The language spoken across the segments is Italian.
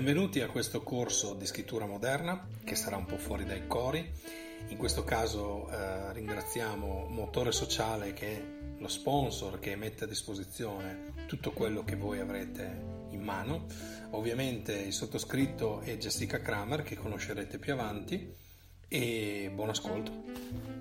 Benvenuti a questo corso di scrittura moderna che sarà un po' fuori dai cori. In questo caso eh, ringraziamo Motore Sociale che è lo sponsor che mette a disposizione tutto quello che voi avrete in mano. Ovviamente il sottoscritto è Jessica Kramer che conoscerete più avanti e buon ascolto.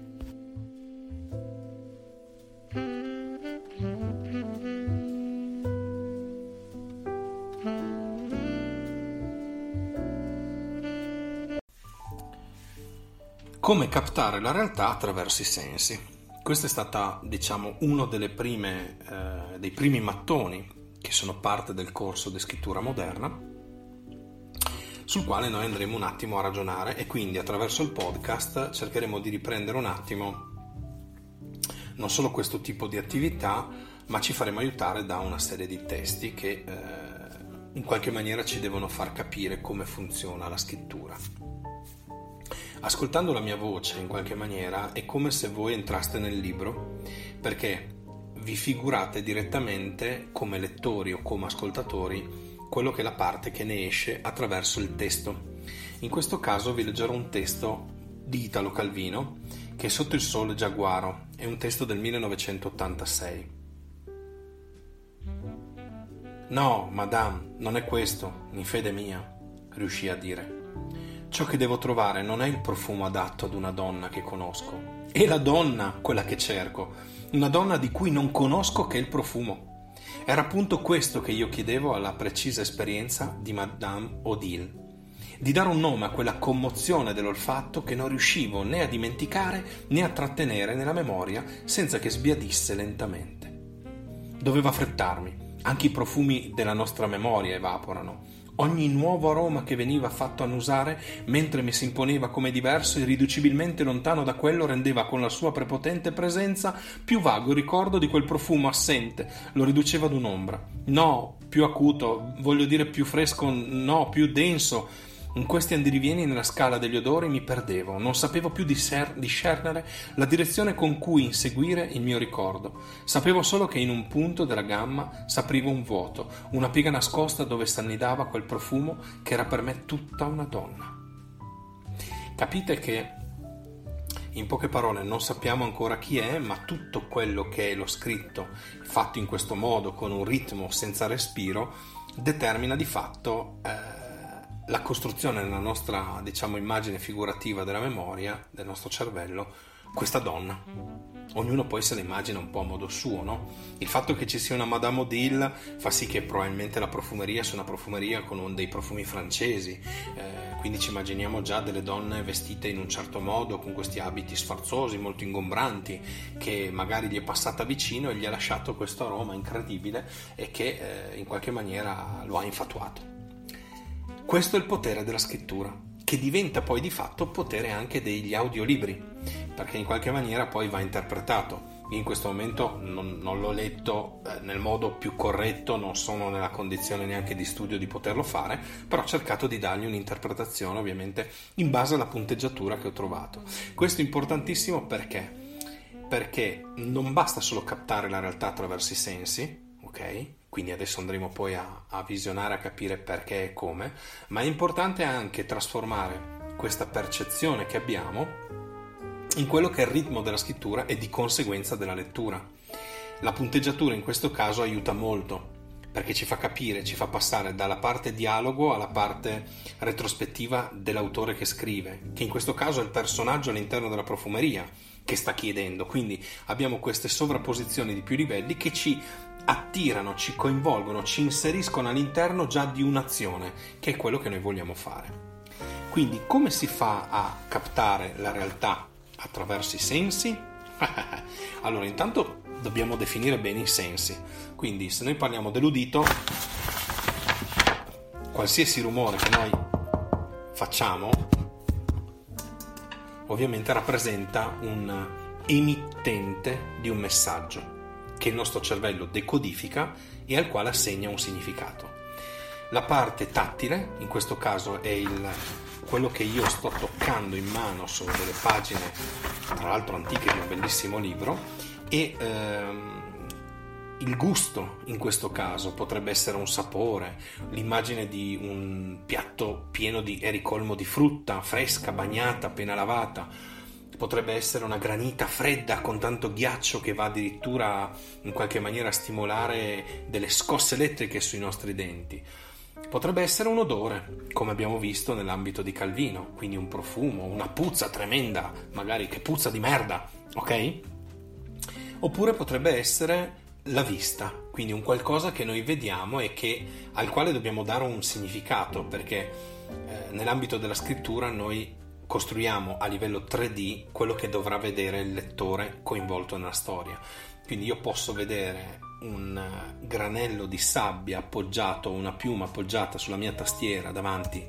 Come captare la realtà attraverso i sensi. Questo è stato, diciamo, uno prime, eh, dei primi mattoni che sono parte del corso di scrittura moderna, sul quale noi andremo un attimo a ragionare e quindi attraverso il podcast cercheremo di riprendere un attimo non solo questo tipo di attività, ma ci faremo aiutare da una serie di testi che eh, in qualche maniera ci devono far capire come funziona la scrittura. Ascoltando la mia voce in qualche maniera è come se voi entraste nel libro perché vi figurate direttamente come lettori o come ascoltatori quello che è la parte che ne esce attraverso il testo. In questo caso vi leggerò un testo di Italo Calvino che è Sotto il sole giaguaro, è un testo del 1986. No, madame, non è questo, in fede mia, riuscì a dire. Ciò che devo trovare non è il profumo adatto ad una donna che conosco, è la donna quella che cerco, una donna di cui non conosco che il profumo. Era appunto questo che io chiedevo alla precisa esperienza di Madame Odile, di dare un nome a quella commozione dell'olfatto che non riuscivo né a dimenticare né a trattenere nella memoria senza che sbiadisse lentamente. Dovevo affrettarmi, anche i profumi della nostra memoria evaporano Ogni nuovo aroma che veniva fatto annusare, mentre mi si imponeva come diverso, irriducibilmente lontano da quello, rendeva con la sua prepotente presenza più vago il ricordo di quel profumo assente, lo riduceva ad un'ombra. No, più acuto, voglio dire più fresco, no, più denso, in questi andirivieni nella scala degli odori mi perdevo, non sapevo più discernere la direzione con cui inseguire il mio ricordo. Sapevo solo che in un punto della gamma s'apriva un vuoto, una piega nascosta dove s'annidava quel profumo che era per me tutta una donna. Capite che in poche parole non sappiamo ancora chi è, ma tutto quello che è lo scritto, fatto in questo modo, con un ritmo senza respiro, determina di fatto eh, la costruzione nella nostra diciamo, immagine figurativa della memoria, del nostro cervello, questa donna. ognuno poi se la immagina un po' a modo suo, no? Il fatto che ci sia una Madame Odile fa sì che probabilmente la profumeria sia una profumeria con dei profumi francesi, eh, quindi ci immaginiamo già delle donne vestite in un certo modo, con questi abiti sfarzosi, molto ingombranti, che magari gli è passata vicino e gli ha lasciato questo aroma incredibile e che eh, in qualche maniera lo ha infatuato. Questo è il potere della scrittura, che diventa poi di fatto potere anche degli audiolibri, perché in qualche maniera poi va interpretato. Io in questo momento non, non l'ho letto eh, nel modo più corretto, non sono nella condizione neanche di studio di poterlo fare, però ho cercato di dargli un'interpretazione ovviamente in base alla punteggiatura che ho trovato. Questo è importantissimo perché? Perché non basta solo captare la realtà attraverso i sensi, ok? Quindi adesso andremo poi a, a visionare, a capire perché e come, ma è importante anche trasformare questa percezione che abbiamo in quello che è il ritmo della scrittura e di conseguenza della lettura. La punteggiatura in questo caso aiuta molto perché ci fa capire, ci fa passare dalla parte dialogo alla parte retrospettiva dell'autore che scrive, che in questo caso è il personaggio all'interno della profumeria che sta chiedendo. Quindi abbiamo queste sovrapposizioni di più livelli che ci attirano, ci coinvolgono, ci inseriscono all'interno già di un'azione, che è quello che noi vogliamo fare. Quindi come si fa a captare la realtà attraverso i sensi? allora, intanto dobbiamo definire bene i sensi. Quindi se noi parliamo dell'udito, qualsiasi rumore che noi facciamo ovviamente rappresenta un emittente di un messaggio che il nostro cervello decodifica e al quale assegna un significato. La parte tattile, in questo caso è il, quello che io sto toccando in mano, sono delle pagine, tra l'altro antiche, di un bellissimo libro, e ehm, il gusto in questo caso potrebbe essere un sapore, l'immagine di un piatto pieno di ericolmo di frutta fresca, bagnata, appena lavata, potrebbe essere una granita fredda con tanto ghiaccio che va addirittura in qualche maniera a stimolare delle scosse elettriche sui nostri denti. Potrebbe essere un odore, come abbiamo visto nell'ambito di Calvino, quindi un profumo, una puzza tremenda, magari che puzza di merda, ok? Oppure potrebbe essere la vista, quindi un qualcosa che noi vediamo e che, al quale dobbiamo dare un significato, perché eh, nell'ambito della scrittura noi costruiamo a livello 3D quello che dovrà vedere il lettore coinvolto nella storia. Quindi io posso vedere un granello di sabbia appoggiato, una piuma appoggiata sulla mia tastiera davanti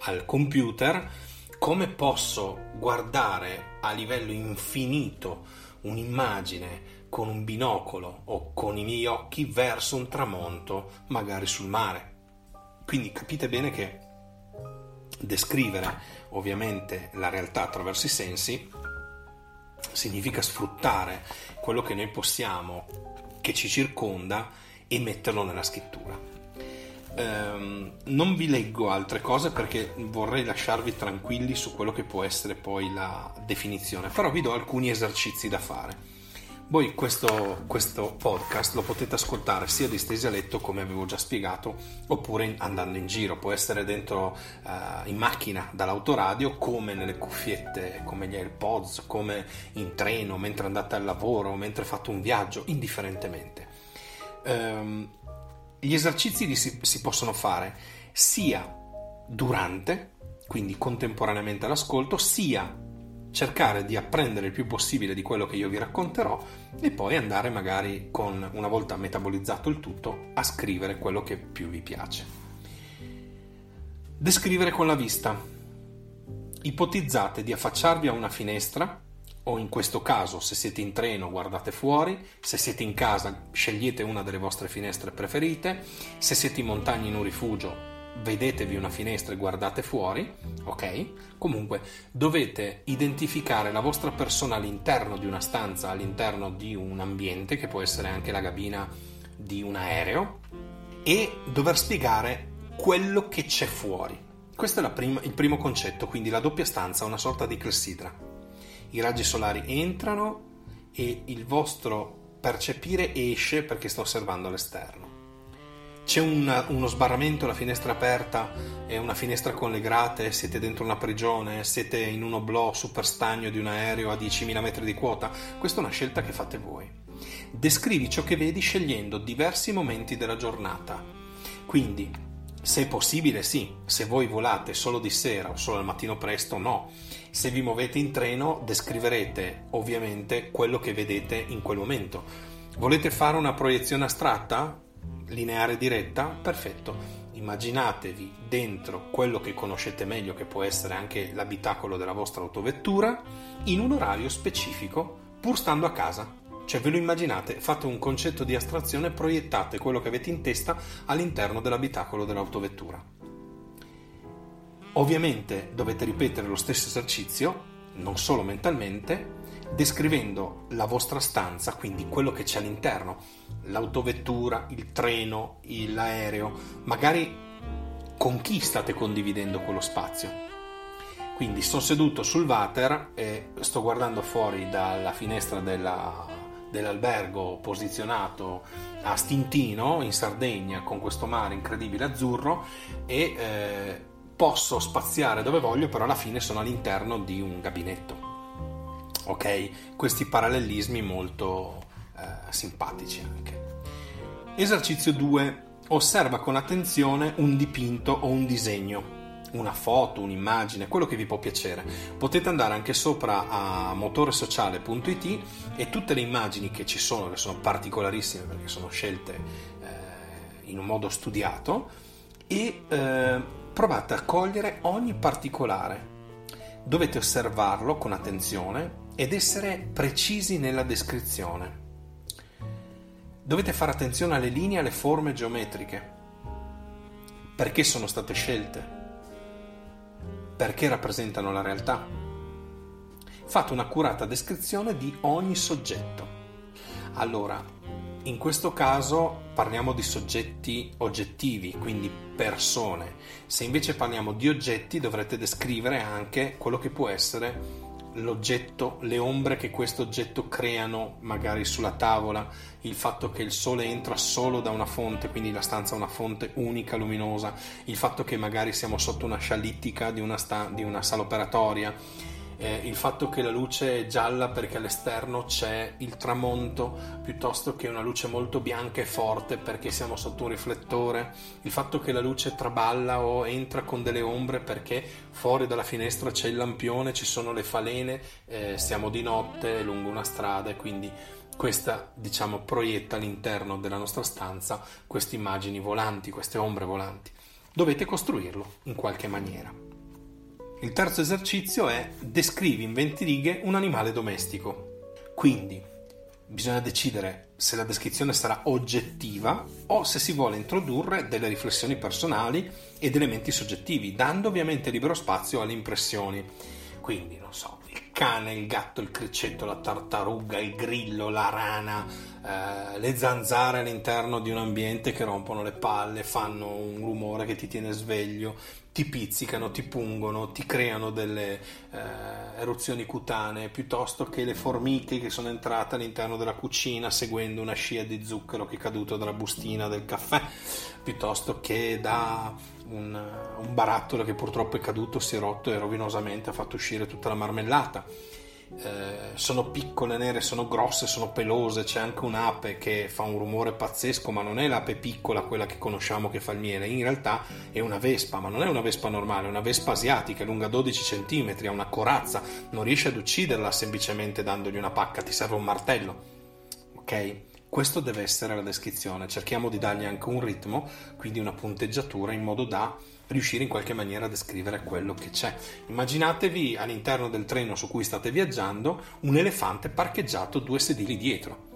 al computer, come posso guardare a livello infinito un'immagine con un binocolo o con i miei occhi verso un tramonto, magari sul mare. Quindi capite bene che descrivere ovviamente la realtà attraverso i sensi significa sfruttare quello che noi possiamo, che ci circonda e metterlo nella scrittura. Um, non vi leggo altre cose perché vorrei lasciarvi tranquilli su quello che può essere poi la definizione, però vi do alcuni esercizi da fare. Voi questo, questo, podcast lo potete ascoltare sia distesi a letto come avevo già spiegato oppure andando in giro, può essere dentro uh, in macchina dall'autoradio come nelle cuffiette, come gli AirPods, come in treno, mentre andate al lavoro, mentre fate un viaggio, indifferentemente. Um, gli esercizi si, si possono fare sia durante, quindi contemporaneamente all'ascolto, sia cercare di apprendere il più possibile di quello che io vi racconterò e poi andare magari con una volta metabolizzato il tutto a scrivere quello che più vi piace. Descrivere con la vista. Ipotizzate di affacciarvi a una finestra o in questo caso se siete in treno guardate fuori, se siete in casa scegliete una delle vostre finestre preferite, se siete in montagna in un rifugio vedetevi una finestra e guardate fuori, ok? Comunque dovete identificare la vostra persona all'interno di una stanza, all'interno di un ambiente, che può essere anche la cabina di un aereo, e dover spiegare quello che c'è fuori. Questo è prima, il primo concetto, quindi la doppia stanza, una sorta di clessidra. I raggi solari entrano e il vostro percepire esce perché sta osservando all'esterno. C'è una, uno sbarramento, la finestra aperta e una finestra con le grate, siete dentro una prigione, siete in un oblò super stagno di un aereo a 10.000 metri di quota, questa è una scelta che fate voi. Descrivi ciò che vedi scegliendo diversi momenti della giornata. Quindi, se è possibile, sì, se voi volate solo di sera o solo al mattino presto, no. Se vi muovete in treno, descriverete ovviamente quello che vedete in quel momento. Volete fare una proiezione astratta? Lineare diretta, perfetto. Immaginatevi dentro quello che conoscete meglio, che può essere anche l'abitacolo della vostra autovettura, in un orario specifico, pur stando a casa. Cioè ve lo immaginate, fate un concetto di astrazione, proiettate quello che avete in testa all'interno dell'abitacolo dell'autovettura. Ovviamente dovete ripetere lo stesso esercizio, non solo mentalmente, descrivendo la vostra stanza, quindi quello che c'è all'interno, l'autovettura, il treno, l'aereo, magari con chi state condividendo quello spazio. Quindi sono seduto sul water e sto guardando fuori dalla finestra della, dell'albergo posizionato a Stintino in Sardegna con questo mare incredibile azzurro e eh, posso spaziare dove voglio, però alla fine sono all'interno di un gabinetto ok? Questi parallelismi molto eh, simpatici anche. Esercizio 2. Osserva con attenzione un dipinto o un disegno una foto, un'immagine, quello che vi può piacere. Potete andare anche sopra a motoresociale.it e tutte le immagini che ci sono, che sono particolarissime perché sono scelte eh, in un modo studiato, e eh, provate a cogliere ogni particolare. Dovete osservarlo con attenzione ed essere precisi nella descrizione. Dovete fare attenzione alle linee e alle forme geometriche. Perché sono state scelte? Perché rappresentano la realtà? Fate un'accurata descrizione di ogni soggetto. Allora, in questo caso parliamo di soggetti oggettivi, quindi persone. Se invece parliamo di oggetti dovrete descrivere anche quello che può essere l'oggetto, le ombre che questo oggetto creano magari sulla tavola, il fatto che il sole entra solo da una fonte, quindi la stanza è una fonte unica luminosa, il fatto che magari siamo sotto una scialittica di una, sta- di una sala operatoria eh, il fatto che la luce è gialla perché all'esterno c'è il tramonto piuttosto che una luce molto bianca e forte perché siamo sotto un riflettore, il fatto che la luce traballa o entra con delle ombre perché fuori dalla finestra c'è il lampione, ci sono le falene, eh, siamo di notte lungo una strada e quindi questa diciamo proietta all'interno della nostra stanza queste immagini volanti, queste ombre volanti. Dovete costruirlo in qualche maniera. Il terzo esercizio è descrivi in 20 righe un animale domestico. Quindi bisogna decidere se la descrizione sarà oggettiva o se si vuole introdurre delle riflessioni personali ed elementi soggettivi, dando ovviamente libero spazio alle impressioni. Quindi, non so, cane, il gatto, il criceto, la tartaruga, il grillo, la rana, eh, le zanzare all'interno di un ambiente che rompono le palle, fanno un rumore che ti tiene sveglio, ti pizzicano, ti pungono, ti creano delle eh, eruzioni cutanee, piuttosto che le formiche che sono entrate all'interno della cucina seguendo una scia di zucchero che è caduto dalla bustina del caffè, piuttosto che da un, un barattolo che purtroppo è caduto, si è rotto e rovinosamente ha fatto uscire tutta la marmellata eh, sono piccole, nere, sono grosse, sono pelose, c'è anche un'ape che fa un rumore pazzesco, ma non è l'ape piccola, quella che conosciamo che fa il miele, in realtà è una vespa, ma non è una vespa normale, è una vespa asiatica, lunga 12 cm, ha una corazza, non riesci ad ucciderla semplicemente dandogli una pacca, ti serve un martello. Ok? Questo deve essere la descrizione, cerchiamo di dargli anche un ritmo, quindi una punteggiatura in modo da riuscire in qualche maniera a descrivere quello che c'è. Immaginatevi all'interno del treno su cui state viaggiando un elefante parcheggiato due sedili dietro.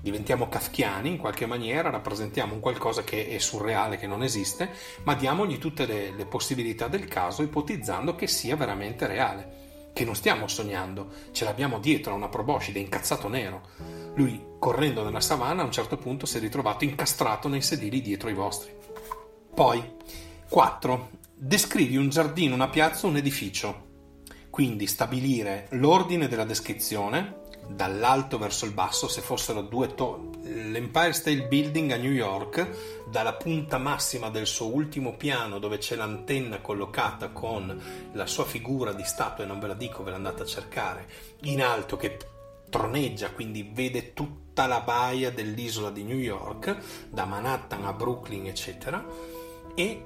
Diventiamo kafkiani in qualche maniera, rappresentiamo un qualcosa che è surreale, che non esiste, ma diamogli tutte le, le possibilità del caso ipotizzando che sia veramente reale, che non stiamo sognando, ce l'abbiamo dietro a una proboscide incazzato nero. Lui, correndo nella savana, a un certo punto si è ritrovato incastrato nei sedili dietro i vostri. Poi, 4. Descrivi un giardino, una piazza, un edificio. Quindi stabilire l'ordine della descrizione, dall'alto verso il basso, se fossero due torri. L'Empire State Building a New York, dalla punta massima del suo ultimo piano, dove c'è l'antenna collocata con la sua figura di statua, e non ve la dico, ve l'andate a cercare, in alto che troneggia, quindi vede tutta la baia dell'isola di New York, da Manhattan a Brooklyn, eccetera, e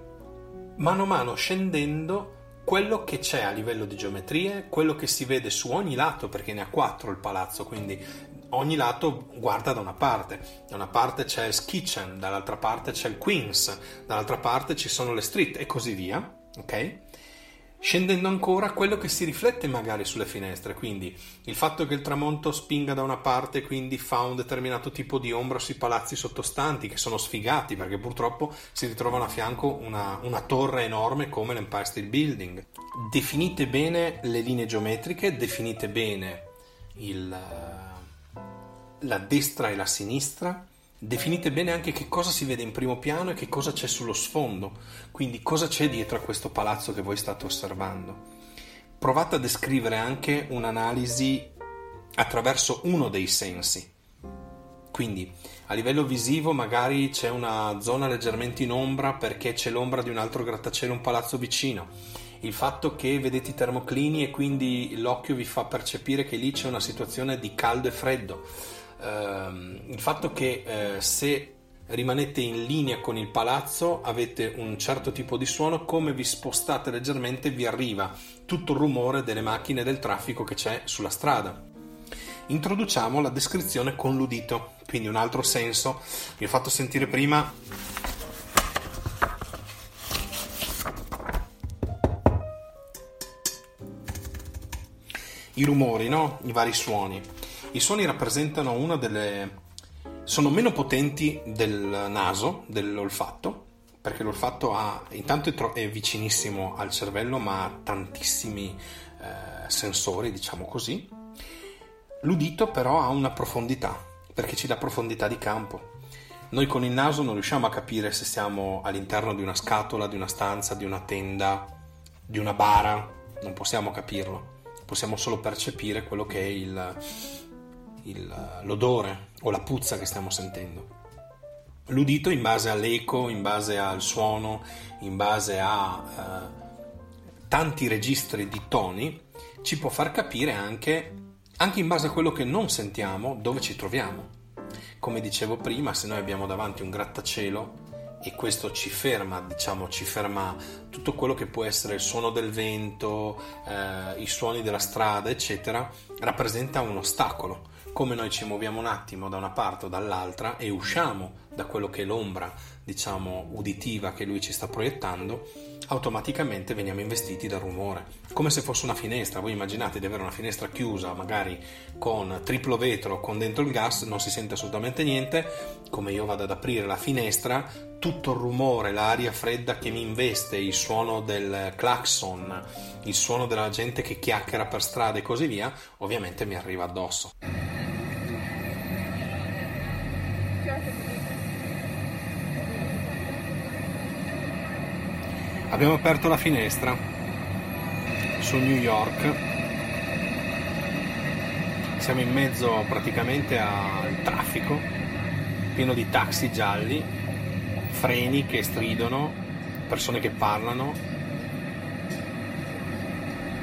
mano a mano scendendo quello che c'è a livello di geometrie, quello che si vede su ogni lato, perché ne ha quattro il palazzo, quindi ogni lato guarda da una parte. Da una parte c'è il Kitchen, dall'altra parte c'è il Queens, dall'altra parte ci sono le street e così via. Ok? Scendendo ancora quello che si riflette magari sulle finestre, quindi il fatto che il tramonto spinga da una parte quindi fa un determinato tipo di ombra sui palazzi sottostanti che sono sfigati perché purtroppo si ritrovano a fianco una, una torre enorme come l'Empire State Building. Definite bene le linee geometriche, definite bene il, la destra e la sinistra, Definite bene anche che cosa si vede in primo piano e che cosa c'è sullo sfondo, quindi cosa c'è dietro a questo palazzo che voi state osservando. Provate a descrivere anche un'analisi attraverso uno dei sensi. Quindi a livello visivo magari c'è una zona leggermente in ombra perché c'è l'ombra di un altro grattacielo, un palazzo vicino. Il fatto che vedete i termoclini e quindi l'occhio vi fa percepire che lì c'è una situazione di caldo e freddo ehm, il fatto che eh, se rimanete in linea con il palazzo avete un certo tipo di suono, come vi spostate leggermente vi arriva tutto il rumore delle macchine e del traffico che c'è sulla strada. Introduciamo la descrizione con l'udito, quindi un altro senso. Vi ho fatto sentire prima i rumori, no? i vari suoni. I suoni rappresentano una delle... sono meno potenti del naso, dell'olfatto, perché l'olfatto ha, intanto è, tro- è vicinissimo al cervello, ma ha tantissimi eh, sensori, diciamo così. L'udito però ha una profondità, perché ci dà profondità di campo. Noi con il naso non riusciamo a capire se siamo all'interno di una scatola, di una stanza, di una tenda, di una bara, non possiamo capirlo, possiamo solo percepire quello che è il, il, l'odore o la puzza che stiamo sentendo. L'udito in base all'eco, in base al suono, in base a eh, tanti registri di toni, ci può far capire anche, anche in base a quello che non sentiamo, dove ci troviamo. Come dicevo prima, se noi abbiamo davanti un grattacielo e questo ci ferma, diciamo, ci ferma tutto quello che può essere il suono del vento, eh, i suoni della strada, eccetera, rappresenta un ostacolo come noi ci muoviamo un attimo da una parte o dall'altra e usciamo da quello che è l'ombra, diciamo, uditiva che lui ci sta proiettando, automaticamente veniamo investiti dal rumore, come se fosse una finestra. Voi immaginate di avere una finestra chiusa, magari con triplo vetro, con dentro il gas, non si sente assolutamente niente, come io vado ad aprire la finestra, tutto il rumore, l'aria fredda che mi investe, il suono del clacson, il suono della gente che chiacchiera per strada e così via, ovviamente mi arriva addosso. Abbiamo aperto la finestra su New York. Siamo in mezzo praticamente al traffico, pieno di taxi gialli, freni che stridono, persone che parlano,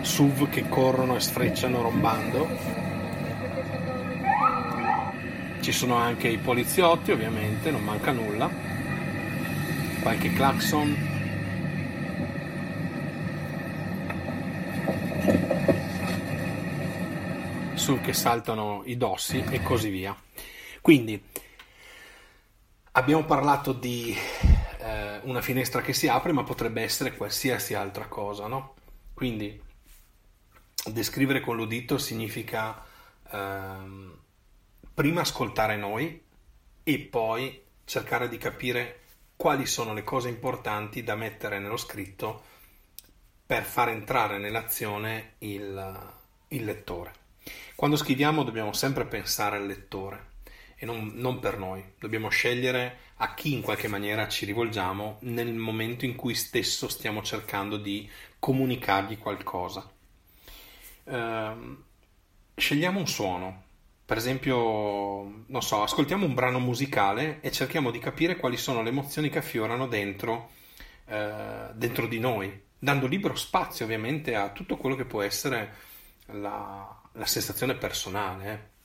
SUV che corrono e sfrecciano rombando. Ci sono anche i poliziotti, ovviamente, non manca nulla. Qualche clacson sul che saltano i dossi e così via. Quindi abbiamo parlato di eh, una finestra che si apre, ma potrebbe essere qualsiasi altra cosa, no? Quindi descrivere con l'udito significa ehm, prima ascoltare noi e poi cercare di capire quali sono le cose importanti da mettere nello scritto per far entrare nell'azione il, il lettore. Quando scriviamo dobbiamo sempre pensare al lettore e non, non, per noi, dobbiamo scegliere a chi in qualche maniera ci rivolgiamo nel momento in cui stesso stiamo cercando di comunicargli qualcosa. Uh, scegliamo un suono, Per esempio, non so, ascoltiamo un brano musicale e cerchiamo di capire quali sono le emozioni che affiorano dentro, eh, dentro di noi, dando libero spazio ovviamente a tutto quello che può essere la, la sensazione personale.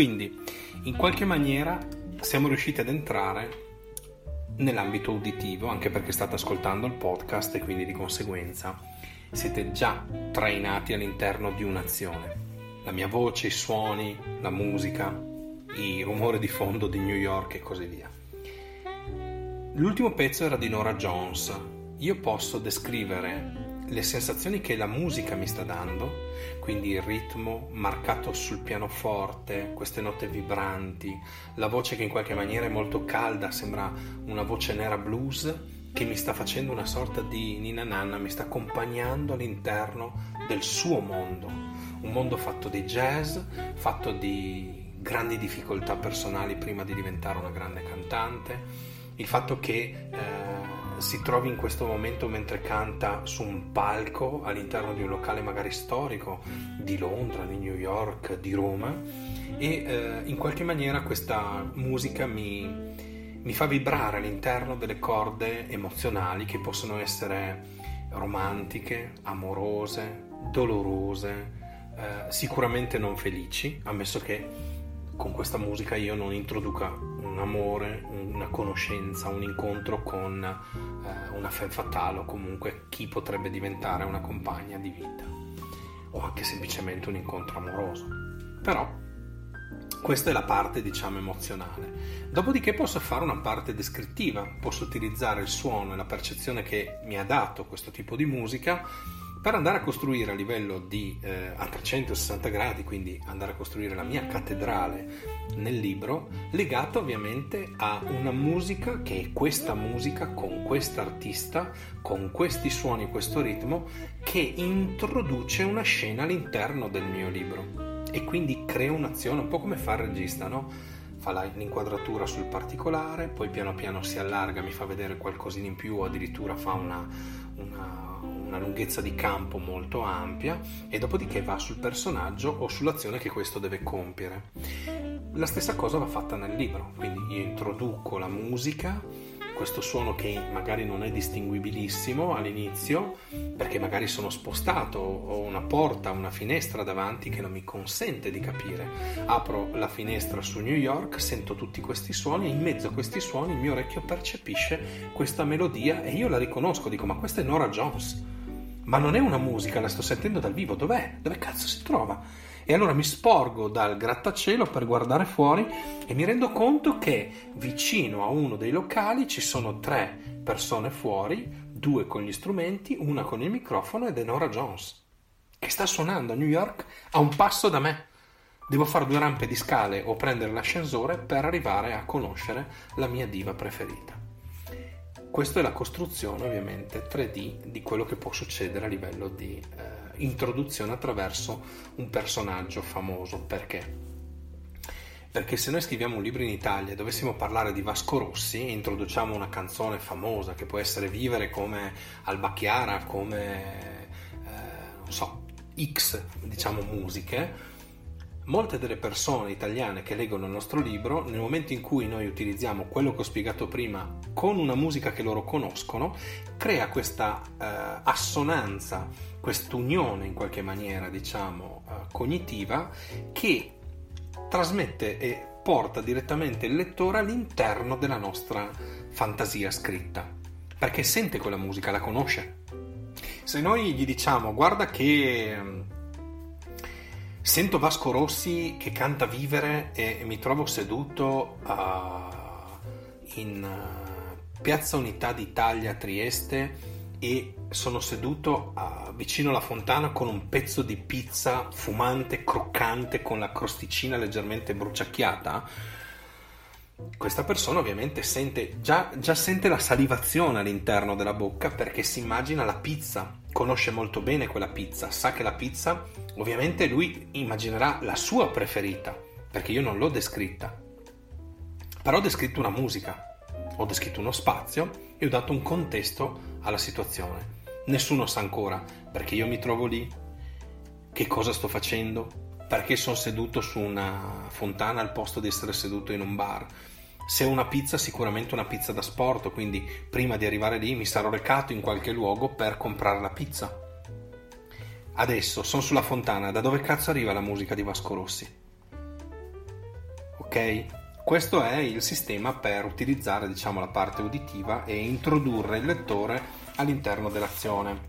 Quindi, in qualche maniera siamo riusciti ad entrare nell'ambito uditivo, anche perché state ascoltando il podcast e quindi di conseguenza siete già trainati all'interno di un'azione. La mia voce, i suoni, la musica, i rumori di fondo di New York e così via. L'ultimo pezzo era di Nora Jones. Io posso descrivere le sensazioni che la musica mi sta dando, quindi il ritmo marcato sul pianoforte, queste note vibranti, la voce che in qualche maniera è molto calda, sembra una voce nera blues che mi sta facendo una sorta di nina nanna, mi sta accompagnando all'interno del suo mondo, un mondo fatto di jazz, fatto di grandi difficoltà personali prima di diventare una grande cantante, il fatto che eh, si trovi in questo momento mentre canta su un palco all'interno di un locale magari storico di Londra, di New York, di Roma e eh, in qualche maniera questa musica mi, mi fa vibrare all'interno delle corde emozionali che possono essere romantiche, amorose, dolorose, eh, sicuramente non felici, ammesso che con questa musica io non introduca amore, una conoscenza, un incontro con eh, una femme fatale o comunque chi potrebbe diventare una compagna di vita o anche semplicemente un incontro amoroso. Però questa è la parte diciamo emozionale. Dopodiché posso fare una parte descrittiva, posso utilizzare il suono e la percezione che mi ha dato questo tipo di musica per andare a costruire a livello di eh, a 360 gradi, quindi andare a costruire la mia cattedrale nel libro, legata ovviamente a una musica che è questa musica con quest'artista, con questi suoni, questo ritmo, che introduce una scena all'interno del mio libro e quindi crea un'azione un po' come fa il regista, no? fa l'inquadratura sul particolare, poi piano piano si allarga, mi fa vedere qualcosina in più, addirittura fa una, una una lunghezza di campo molto ampia e dopodiché va sul personaggio o sull'azione che questo deve compiere. La stessa cosa va fatta nel libro, quindi io introduco la musica, questo suono che magari non è distinguibilissimo all'inizio, perché magari sono spostato, ho una porta, una finestra davanti che non mi consente di capire. Apro la finestra su New York, sento tutti questi suoni e in mezzo a questi suoni il mio orecchio percepisce questa melodia e io la riconosco, dico ma questa è Nora Jones. Ma non è una musica, la sto sentendo dal vivo, dov'è? Dove cazzo si trova? E allora mi sporgo dal grattacielo per guardare fuori e mi rendo conto che vicino a uno dei locali ci sono tre persone fuori, due con gli strumenti, una con il microfono ed è Nora Jones, che sta suonando a New York a un passo da me. Devo fare due rampe di scale o prendere l'ascensore per arrivare a conoscere la mia diva preferita. Questa è la costruzione ovviamente 3D di quello che può succedere a livello di eh, introduzione attraverso un personaggio famoso. Perché? Perché se noi scriviamo un libro in Italia e dovessimo parlare di Vasco Rossi e introduciamo una canzone famosa che può essere Vivere come Alba Chiara, come eh, non so, X, diciamo musiche, molte delle persone italiane che leggono il nostro libro, nel momento in cui noi utilizziamo quello che ho spiegato prima con una musica che loro conoscono, crea questa eh, assonanza, quest'unione in qualche maniera, diciamo, eh, cognitiva che trasmette e porta direttamente il lettore all'interno della nostra fantasia scritta, perché sente quella musica, la conosce. Se noi gli diciamo guarda che Sento Vasco Rossi che canta Vivere e mi trovo seduto uh, in uh, Piazza Unità d'Italia a Trieste e sono seduto uh, vicino alla fontana con un pezzo di pizza fumante, croccante, con la crosticina leggermente bruciacchiata. Questa persona ovviamente sente, già, già sente la salivazione all'interno della bocca perché si immagina la pizza, conosce molto bene quella pizza, sa che la pizza Ovviamente lui immaginerà la sua preferita, perché io non l'ho descritta. Però ho descritto una musica, ho descritto uno spazio e ho dato un contesto alla situazione. Nessuno sa ancora perché io mi trovo lì, che cosa sto facendo, perché sono seduto su una fontana al posto di essere seduto in un bar. Se una pizza, sicuramente una pizza da sport, quindi prima di arrivare lì mi sarò recato in qualche luogo per comprare la pizza Adesso sono sulla fontana, da dove cazzo arriva la musica di Vasco Rossi? Ok? Questo è il sistema per utilizzare diciamo, la parte uditiva e introdurre il lettore all'interno dell'azione.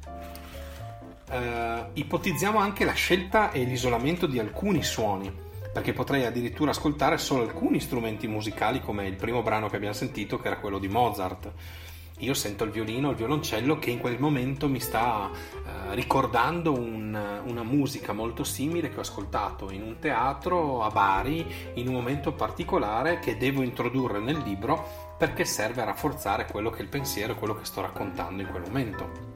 Uh, ipotizziamo anche la scelta e l'isolamento di alcuni suoni, perché potrei addirittura ascoltare solo alcuni strumenti musicali come il primo brano che abbiamo sentito che era quello di Mozart io sento il violino, il violoncello che in quel momento mi sta eh, ricordando un, una musica molto simile che ho ascoltato in un teatro a Bari in un momento particolare che devo introdurre nel libro perché serve a rafforzare quello che è il pensiero e quello che sto raccontando in quel momento.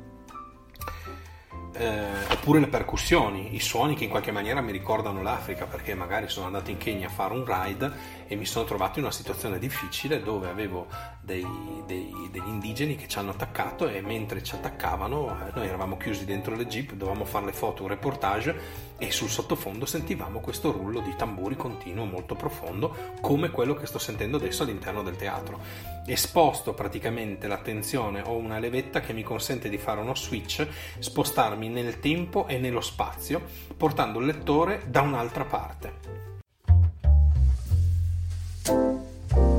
Eh, oppure le percussioni, i suoni che in qualche maniera mi ricordano l'Africa perché magari sono andato in Kenya a fare un ride e mi sono trovato in una situazione difficile dove avevo dei, dei, degli indigeni che ci hanno attaccato e mentre ci attaccavano eh, noi eravamo chiusi dentro le jeep, dovevamo fare le foto, un reportage e sul sottofondo sentivamo questo rullo di tamburi continuo molto profondo come quello che sto sentendo adesso all'interno del teatro. E sposto praticamente l'attenzione, ho una levetta che mi consente di fare uno switch, spostarmi nel tempo e nello spazio, portando il lettore da un'altra parte.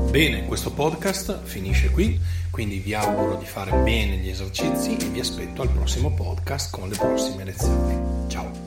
Bene, questo podcast finisce qui, quindi vi auguro di fare bene gli esercizi e vi aspetto al prossimo podcast con le prossime lezioni. Ciao!